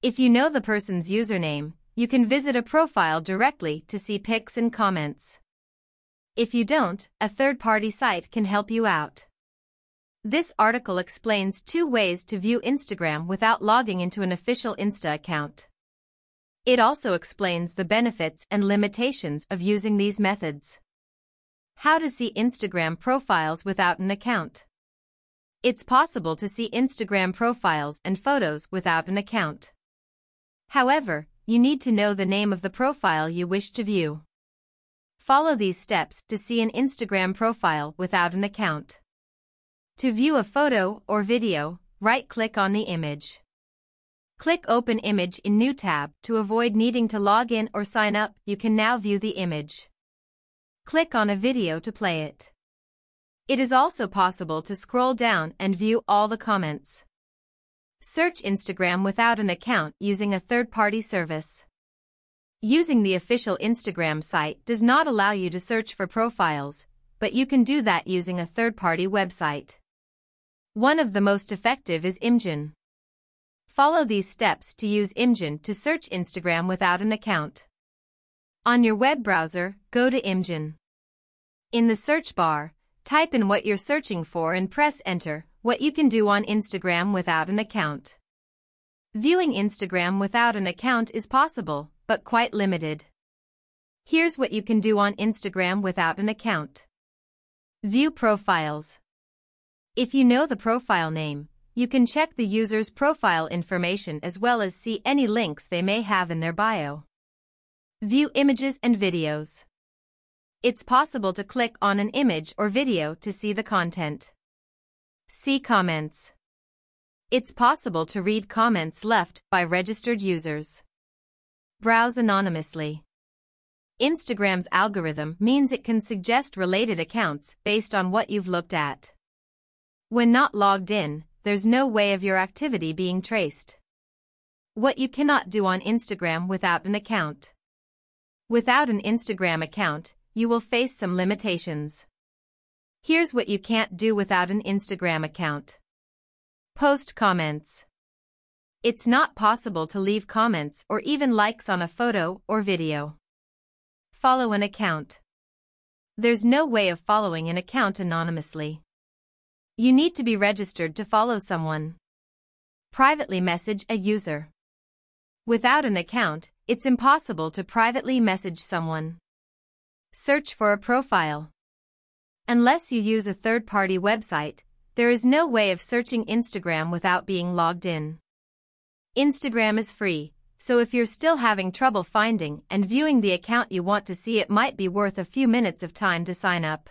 If you know the person's username, you can visit a profile directly to see pics and comments. If you don't, a third-party site can help you out. This article explains two ways to view Instagram without logging into an official Insta account. It also explains the benefits and limitations of using these methods. How to see Instagram profiles without an account. It's possible to see Instagram profiles and photos without an account. However, you need to know the name of the profile you wish to view. Follow these steps to see an Instagram profile without an account. To view a photo or video, right-click on the image. Click Open Image in New tab to avoid needing to log in or sign up. You can now view the image. Click on a video to play it. It is also possible to scroll down and view all the comments. Search Instagram without an account using a third-party service. Using the official Instagram site does not allow you to search for profiles, but you can do that using a third-party website. One of the most effective is Imgur. Follow these steps to use Imgur to search Instagram without an account. On your web browser, go to Imgur. In the search bar, type in what you're searching for and press enter, what you can do on Instagram without an account. Viewing Instagram without an account is possible, but quite limited. Here's what you can do on Instagram without an account. View profiles. If you know the profile name, you can check the user's profile information as well as see any links they may have in their bio. View images and videos. It's possible to click on an image or video to see the content. See comments. It's possible to read comments left by registered users. Browse anonymously. Instagram's algorithm means it can suggest related accounts based on what you've looked at. When not logged in, there's no way of your activity being traced. What you cannot do on Instagram without an account. Without an Instagram account, you will face some limitations. Here's what you can't do without an Instagram account. Post comments. It's not possible to leave comments or even likes on a photo or video. Follow an account. There's no way of following an account anonymously. You need to be registered to follow someone. Privately message a user. Without an account, it's impossible to privately message someone. Search for a profile. Unless you use a third-party website, there is no way of searching Instagram without being logged in. Instagram is free, so if you're still having trouble finding and viewing the account you want to see it might be worth a few minutes of time to sign up.